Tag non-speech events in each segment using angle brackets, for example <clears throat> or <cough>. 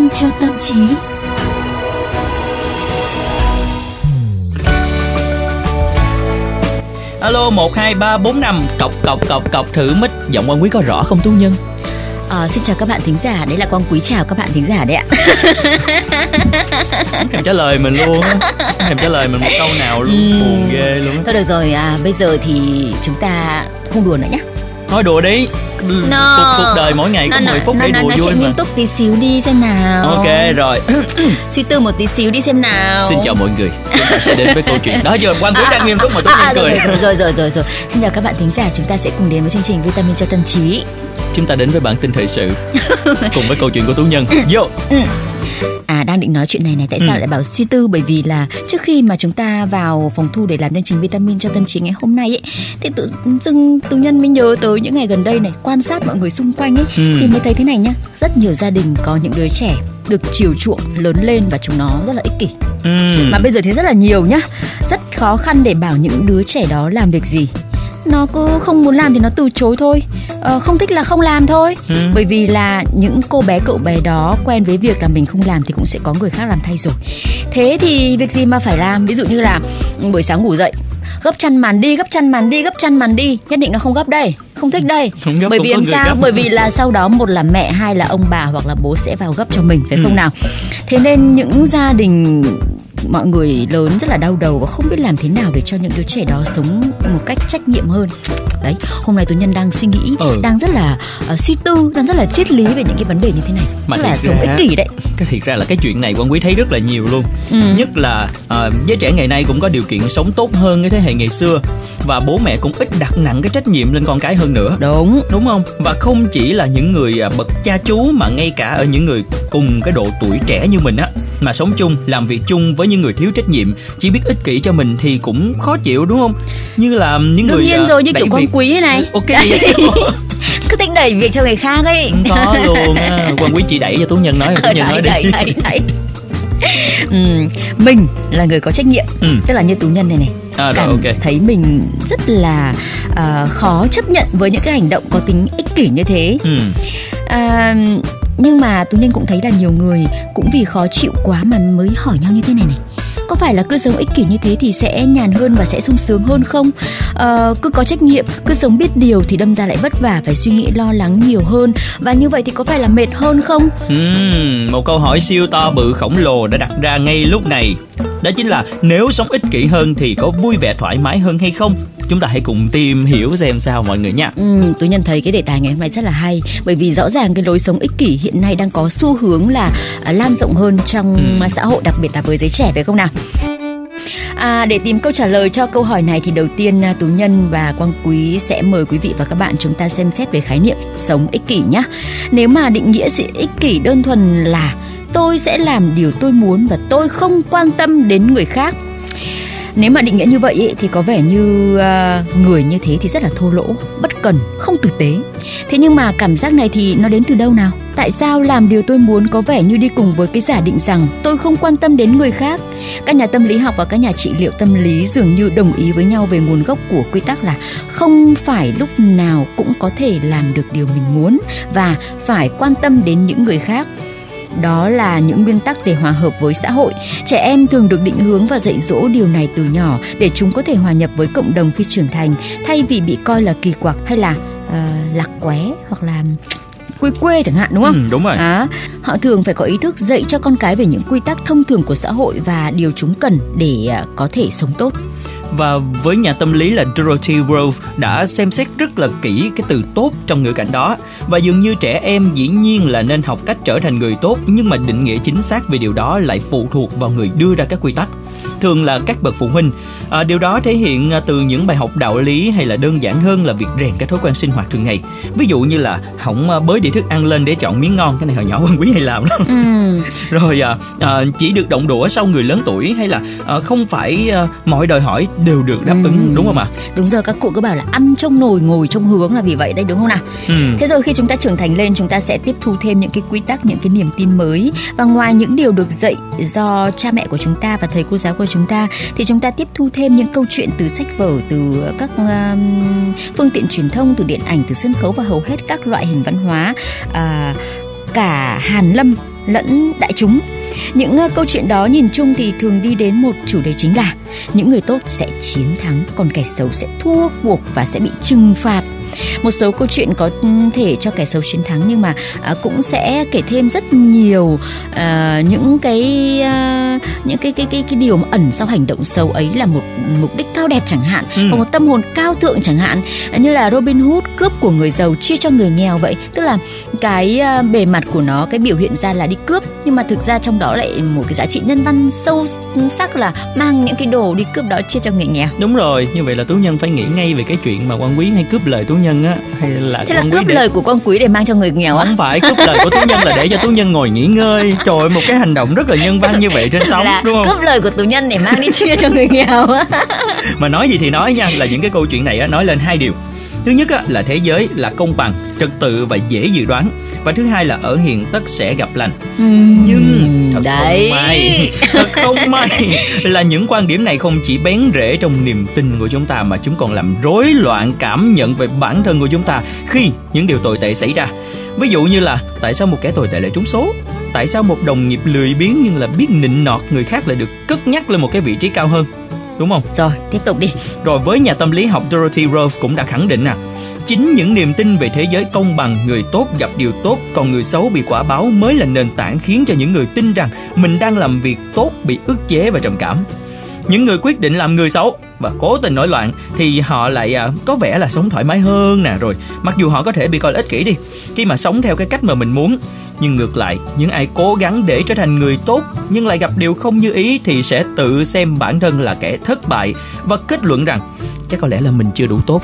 vitamin cho tâm trí. Alo 1 2 3 4 5 cọc cọc cọc cọc thử mic giọng quan quý có rõ không tú nhân? Ờ, xin chào các bạn thính giả, đây là Quang Quý chào các bạn thính giả đấy ạ. Thèm trả lời mình luôn á. Thèm trả lời mình một câu nào luôn, buồn ghê luôn á. Thôi được rồi, à, bây giờ thì chúng ta không đùa nữa nhé. Thôi đùa đi. No. Cuộc, cuộc đời mỗi ngày có 10 phút nó, để nó, đùa nói vui mà. nghiêm túc tí xíu đi xem nào. Ok rồi. <clears throat> Suy tư một tí xíu đi xem nào. Xin chào mọi người. Chúng ta sẽ đến với câu chuyện đó giờ quan quý đang nghiêm túc mà tú <laughs> à, cười. rồi, rồi, rồi, rồi, rồi. Xin chào các bạn thính giả, chúng ta sẽ cùng đến với chương trình Vitamin cho tâm trí. Chúng ta đến với bản tin thời sự cùng với câu chuyện của tú nhân. Vô. <clears throat> À đang định nói chuyện này này tại sao Ừ. lại bảo suy tư bởi vì là trước khi mà chúng ta vào phòng thu để làm chương trình vitamin cho tâm trí ngày hôm nay ấy thì tự dưng tự nhân mới nhớ tới những ngày gần đây này quan sát mọi người xung quanh ấy Ừ. thì mới thấy thế này nhá rất nhiều gia đình có những đứa trẻ được chiều chuộng lớn lên và chúng nó rất là ích kỷ Ừm. mà bây giờ thì rất là nhiều nhá rất khó khăn để bảo những đứa trẻ đó làm việc gì nó cứ không muốn làm thì nó từ chối thôi. Ờ, không thích là không làm thôi. Ừ. bởi vì là những cô bé cậu bé đó quen với việc là mình không làm thì cũng sẽ có người khác làm thay rồi. Thế thì việc gì mà phải làm? Ví dụ như là buổi sáng ngủ dậy gấp chăn màn đi gấp chăn màn đi gấp chăn màn đi. Nhất định nó không gấp đây không thích đây. Không gấp bởi vì làm sao? gấp. bởi vì là sau đó một là mẹ hai là ông bà hoặc là bố sẽ vào gấp cho mình phải Ừ. không nào? Thế nên những gia đình mọi người lớn rất là đau đầu và không biết làm thế nào để cho những đứa trẻ đó sống một cách trách nhiệm hơn. Đấy hôm nay tú nhân đang suy nghĩ Ừ. đang rất là ờ, suy tư đang rất là triết lý về những cái vấn đề như thế này. Mà tức là sống ích kỷ đấy. cái thiệt ra là cái chuyện này quan quý thấy rất là nhiều luôn. Ừ. nhất là à, giới trẻ ngày nay cũng có điều kiện sống tốt hơn cái thế hệ ngày xưa và bố mẹ cũng ít đặt nặng cái trách nhiệm lên con cái hơn nữa. Đúng. Đúng không? Và không chỉ là những người à, bậc cha chú mà ngay cả ở những người cùng cái độ tuổi trẻ như mình á mà sống chung làm việc chung với những người thiếu trách nhiệm. Chỉ biết ích kỷ cho mình thì cũng khó chịu đúng không? Như là những đương người nhiên à, rồi như đẩy kiểu con việc- quý thế này. Ok. <laughs> Cứ thích đẩy việc cho người khác ấy. Không có luôn á. <laughs> Quan quý chị đẩy cho tú nhân nói tú nhân nói đi. đấy, đấy. <laughs> Ừm, mình là người có trách nhiệm. Ừ. tức là như tú nhân này này. À, rồi, cảm ok. thấy mình rất là à, khó chấp nhận với những cái hành động có tính ích kỷ như thế. Ừ. à, nhưng mà tú nhân cũng thấy là nhiều người cũng vì khó chịu quá mà mới hỏi nhau như thế này này. Có phải là cứ sống ích kỷ như thế thì sẽ nhàn hơn và sẽ sung sướng hơn không? À, cứ có trách nhiệm cứ sống biết điều thì đâm ra lại vất vả phải suy nghĩ lo lắng nhiều hơn. Và như vậy thì có phải là mệt hơn không? Uhm, một câu hỏi siêu to bự khổng lồ đã đặt ra ngay lúc này. Đó chính là nếu sống ích kỷ hơn thì có vui vẻ thoải mái hơn hay không? Chúng ta hãy cùng tìm hiểu xem sao mọi người nha Ừ, tôi nhận thấy cái đề tài ngày hôm nay rất là hay bởi vì rõ ràng cái lối sống ích kỷ hiện nay đang có xu hướng là à, lan rộng hơn trong Ừ. xã hội đặc biệt là với giới trẻ phải không nào? À, để tìm câu trả lời cho câu hỏi này thì đầu tiên à, Tú Nhân và Quang Quý sẽ mời quý vị và các bạn chúng ta xem xét về khái niệm sống ích kỷ nhé. Nếu mà định nghĩa sự ích kỷ đơn thuần là tôi sẽ làm điều tôi muốn và tôi không quan tâm đến người khác nếu mà định nghĩa như vậy ý, thì có vẻ như uh, người như thế thì rất là thô lỗ, bất cần, không tử tế. Thế nhưng mà cảm giác này thì nó đến từ đâu nào? Tại sao làm điều tôi muốn có vẻ như đi cùng với cái giả định rằng tôi không quan tâm đến người khác? Các nhà tâm lý học và các nhà trị liệu tâm lý dường như đồng ý với nhau về nguồn gốc của quy tắc là không phải lúc nào cũng có thể làm được điều mình muốn và phải quan tâm đến những người khác đó là những nguyên tắc để hòa hợp với xã hội. Trẻ em thường được định hướng và dạy dỗ điều này từ nhỏ để chúng có thể hòa nhập với cộng đồng khi trưởng thành thay vì bị coi là kỳ quặc hay là ờ, lạc qué hoặc là quê quê chẳng hạn đúng không? Ừ, đúng rồi. à, họ thường phải có ý thức dạy cho con cái về những quy tắc thông thường của xã hội và điều chúng cần để à, có thể sống tốt và với nhà tâm lý là Dorothy Grove đã xem xét rất là kỹ cái từ tốt trong ngữ cảnh đó. Và dường như trẻ em dĩ nhiên là nên học cách trở thành người tốt, nhưng mà định nghĩa chính xác về điều đó lại phụ thuộc vào người đưa ra các quy tắc thường là các bậc phụ huynh. À, điều đó thể hiện à, từ những bài học đạo lý hay là đơn giản hơn là việc rèn các thói quen sinh hoạt thường ngày. Ví dụ như là không à, bới đĩa thức ăn lên để chọn miếng ngon cái này hồi nhỏ quan quý hay làm lắm. Ừm, <laughs> rồi à, à, chỉ được động đũa sau người lớn tuổi hay là à, không phải à, mọi đòi hỏi đều được đáp ứng Ừm. đúng không ạ? Đúng rồi các cụ cứ bảo là ăn trong nồi ngồi trong hướng là vì vậy đấy đúng không nào? Ừ. Thế rồi khi chúng ta trưởng thành lên chúng ta sẽ tiếp thu thêm những cái quy tắc, những cái niềm tin mới. Và ngoài những điều được dạy do cha mẹ của chúng ta và thầy cô giáo của chúng ta thì chúng ta tiếp thu thêm những câu chuyện từ sách vở, từ ờ, các um, phương tiện truyền thông, từ điện ảnh, từ sân khấu và hầu hết các loại hình văn hóa uh, cả hàn lâm lẫn đại chúng. Những uh, câu chuyện đó nhìn chung thì thường đi đến một chủ đề chính là những người tốt sẽ chiến thắng, còn kẻ xấu sẽ thua cuộc và sẽ bị trừng phạt một số câu chuyện có thể cho kẻ xấu chiến thắng nhưng mà à, cũng sẽ kể thêm rất nhiều à, những cái à, những cái cái cái cái điều mà ẩn sau hành động xấu ấy là một mục đích cao đẹp chẳng hạn ừ. một tâm hồn cao thượng chẳng hạn như là Robin Hood cướp của người giàu chia cho người nghèo vậy tức là cái à, bề mặt của nó cái biểu hiện ra là đi cướp nhưng mà thực ra trong đó lại một cái giá trị nhân văn sâu sắc là mang những cái đồ đi cướp đó chia cho người nghèo đúng rồi như vậy là tú nhân phải nghĩ ngay về cái chuyện mà quan quý hay cướp lời tú nhân á hay là thế là cướp để... lời của con quý để mang cho người nghèo á. Không phải cướp lời của tú nhân là để cho tú nhân ngồi nghỉ ngơi. Trời ơi, một cái hành động rất là nhân văn như vậy trên sóng là đúng không? cướp lời của tú nhân để mang đi chia cho người nghèo mà nói gì thì nói nha là những cái câu chuyện này á nói lên hai điều thứ nhất là thế giới là công bằng trật tự và dễ dự đoán. Và thứ hai là ở hiện tất sẽ gặp lành. Ừ, nhưng thật đấy. không may thật không may là những quan điểm này không chỉ bén rễ trong niềm tin của chúng ta mà chúng còn làm rối loạn cảm nhận về bản thân của chúng ta khi những điều tồi tệ xảy ra. Ví dụ như là tại sao một kẻ tồi tệ lại trúng số? Tại sao một đồng nghiệp lười biếng nhưng là biết nịnh nọt người khác lại được cất nhắc lên một cái vị trí cao hơn đúng không? Rồi tiếp tục đi. Rồi với nhà tâm lý học Dorothy Roth cũng đã khẳng định à chính những niềm tin về thế giới công bằng người tốt gặp điều tốt còn người xấu bị quả báo mới là nền tảng khiến cho những người tin rằng mình đang làm việc tốt bị ức chế và trầm cảm. Những người quyết định làm người xấu và cố tình nổi loạn thì họ lại à, có vẻ là sống thoải mái hơn nè. Rồi mặc dù họ có thể bị coi ích kỷ đi khi mà sống theo cái cách mà mình muốn nhưng ngược lại những ai cố gắng để trở thành người tốt nhưng lại gặp điều không như ý thì sẽ tự xem bản thân là kẻ thất bại và kết luận rằng chắc có lẽ là mình chưa đủ tốt.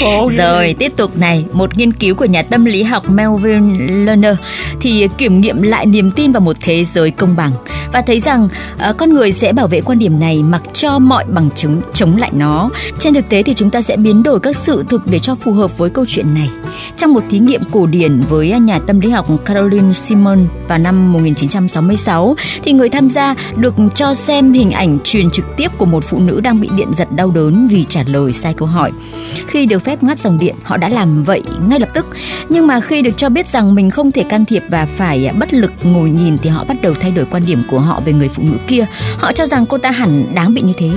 <laughs> Rồi tiếp tục này. Một nghiên cứu của nhà tâm lý học Melvin Lerner thì kiểm nghiệm lại niềm tin vào một thế giới công bằng và thấy rằng uh, con người sẽ bảo vệ quan điểm này mặc cho mọi bằng chứng chống lại nó. Trên thực tế thì chúng ta sẽ biến đổi các sự thực để cho phù hợp với câu chuyện này. Trong một thí nghiệm cổ điển với nhà tâm lý học Caroline Simon vào năm 1966 thì người tham gia được cho xem hình ảnh truyền trực tiếp của một phụ nữ đang bị điện giật giật đau đớn vì trả lời sai câu hỏi. Khi được phép ngắt dòng điện, họ đã làm vậy ngay lập tức. Nhưng mà khi được cho biết rằng mình không thể can thiệp và phải bất lực ngồi nhìn thì họ bắt đầu thay đổi quan điểm của họ về người phụ nữ kia. Họ cho rằng cô ta hẳn đáng bị như thế.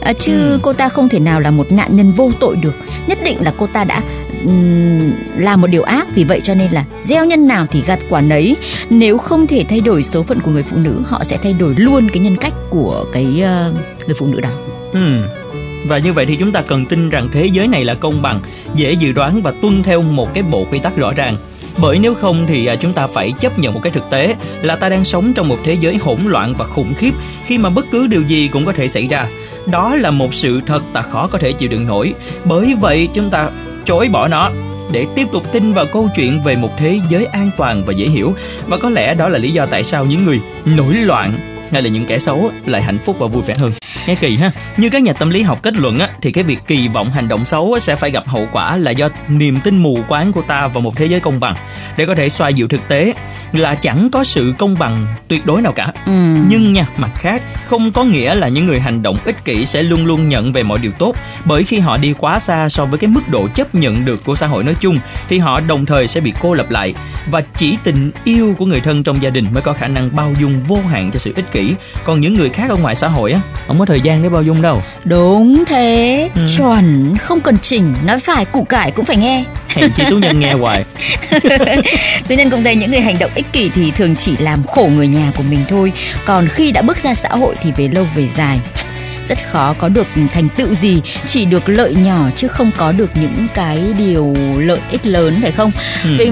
À, chứ ừ. cô ta không thể nào là một nạn nhân vô tội được. Nhất định là cô ta đã um, làm một điều ác vì vậy cho nên là gieo nhân nào thì gặt quả nấy nếu không thể thay đổi số phận của người phụ nữ họ sẽ thay đổi luôn cái nhân cách của cái uh, người phụ nữ đó ừ và như vậy thì chúng ta cần tin rằng thế giới này là công bằng, dễ dự đoán và tuân theo một cái bộ quy tắc rõ ràng. Bởi nếu không thì à, chúng ta phải chấp nhận một cái thực tế là ta đang sống trong một thế giới hỗn loạn và khủng khiếp khi mà bất cứ điều gì cũng có thể xảy ra. Đó là một sự thật ta khó có thể chịu đựng nổi. Bởi vậy chúng ta chối bỏ nó để tiếp tục tin vào câu chuyện về một thế giới an toàn và dễ hiểu và có lẽ đó là lý do tại sao những người nổi loạn hay là những kẻ xấu lại hạnh phúc và vui vẻ hơn nghe kỳ ha. Như các nhà tâm lý học kết luận á thì cái việc kỳ vọng hành động xấu sẽ phải gặp hậu quả là do niềm tin mù quáng của ta vào một thế giới công bằng. Để có thể xoa dịu thực tế là chẳng có sự công bằng tuyệt đối nào cả. Ừ. nhưng nha mặt khác không có nghĩa là những người hành động ích kỷ sẽ luôn luôn nhận về mọi điều tốt. Bởi khi họ đi quá xa so với cái mức độ chấp nhận được của xã hội nói chung thì họ đồng thời sẽ bị cô lập lại. Và chỉ tình yêu của người thân trong gia đình mới có khả năng bao dung vô hạn cho sự ích kỷ. Còn những người khác ở ngoài xã hội á không có thời gian để bao dung đâu. Đúng thế. Ừ. chuẩn không cần chỉnh nói phải củ cải cũng phải nghe. Hèn chi tú nhân nghe hoài. <laughs> Tú nhân cũng thấy những người hành động ích kỷ thì thường chỉ làm khổ người nhà của mình thôi. Còn khi đã bước ra xã hội thì về lâu về dài rất khó có được thành tựu gì chỉ được lợi nhỏ chứ không có được những cái điều lợi ích lớn phải không ừ. vì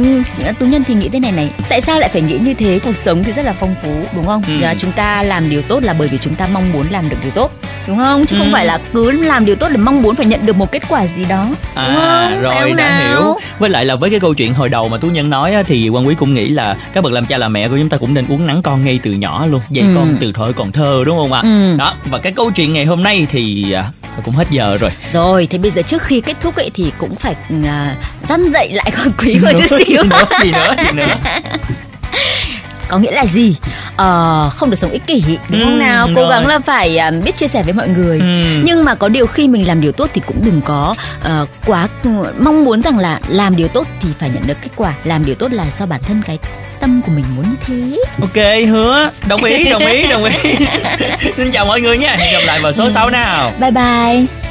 tú nhân thì nghĩ thế này này tại sao lại phải nghĩ như thế cuộc sống thì rất là phong phú đúng không ừ. chúng ta làm điều tốt là bởi vì chúng ta mong muốn làm được điều tốt đúng không chứ ừ. không phải là cứ làm điều tốt để mong muốn phải nhận được một kết quả gì đó à, đúng không rồi đã nào? hiểu với lại là với cái câu chuyện hồi đầu mà tú nhân nói á, thì quan quý cũng nghĩ là các bậc làm cha làm mẹ của chúng ta cũng nên uống nắng con ngay từ nhỏ luôn dạy ừ. con từ thời còn thơ đúng không ạ ừ. đó và cái câu chuyện ngày hôm nay thì à, cũng hết giờ rồi. Rồi thì bây giờ trước khi kết thúc ấy thì cũng phải uh, dắt dậy lại con quý một <laughs> chút xíu. gì nữa gì nữa <laughs> có nghĩa là gì? Ờ, không được sống ích kỷ đúng Ừ, không nào? Cố rồi. gắng là phải à, biết chia sẻ với mọi người. Ừ. nhưng mà có điều khi mình làm điều tốt thì cũng đừng có ờ, quá mong muốn rằng là làm điều tốt thì phải nhận được kết quả. Làm điều tốt là do bản thân cái tâm của mình muốn như thế. Ok hứa. Đồng ý đồng ý đồng ý. <laughs> Xin chào mọi người nha. Hẹn gặp lại vào số 6 nào. Bye bye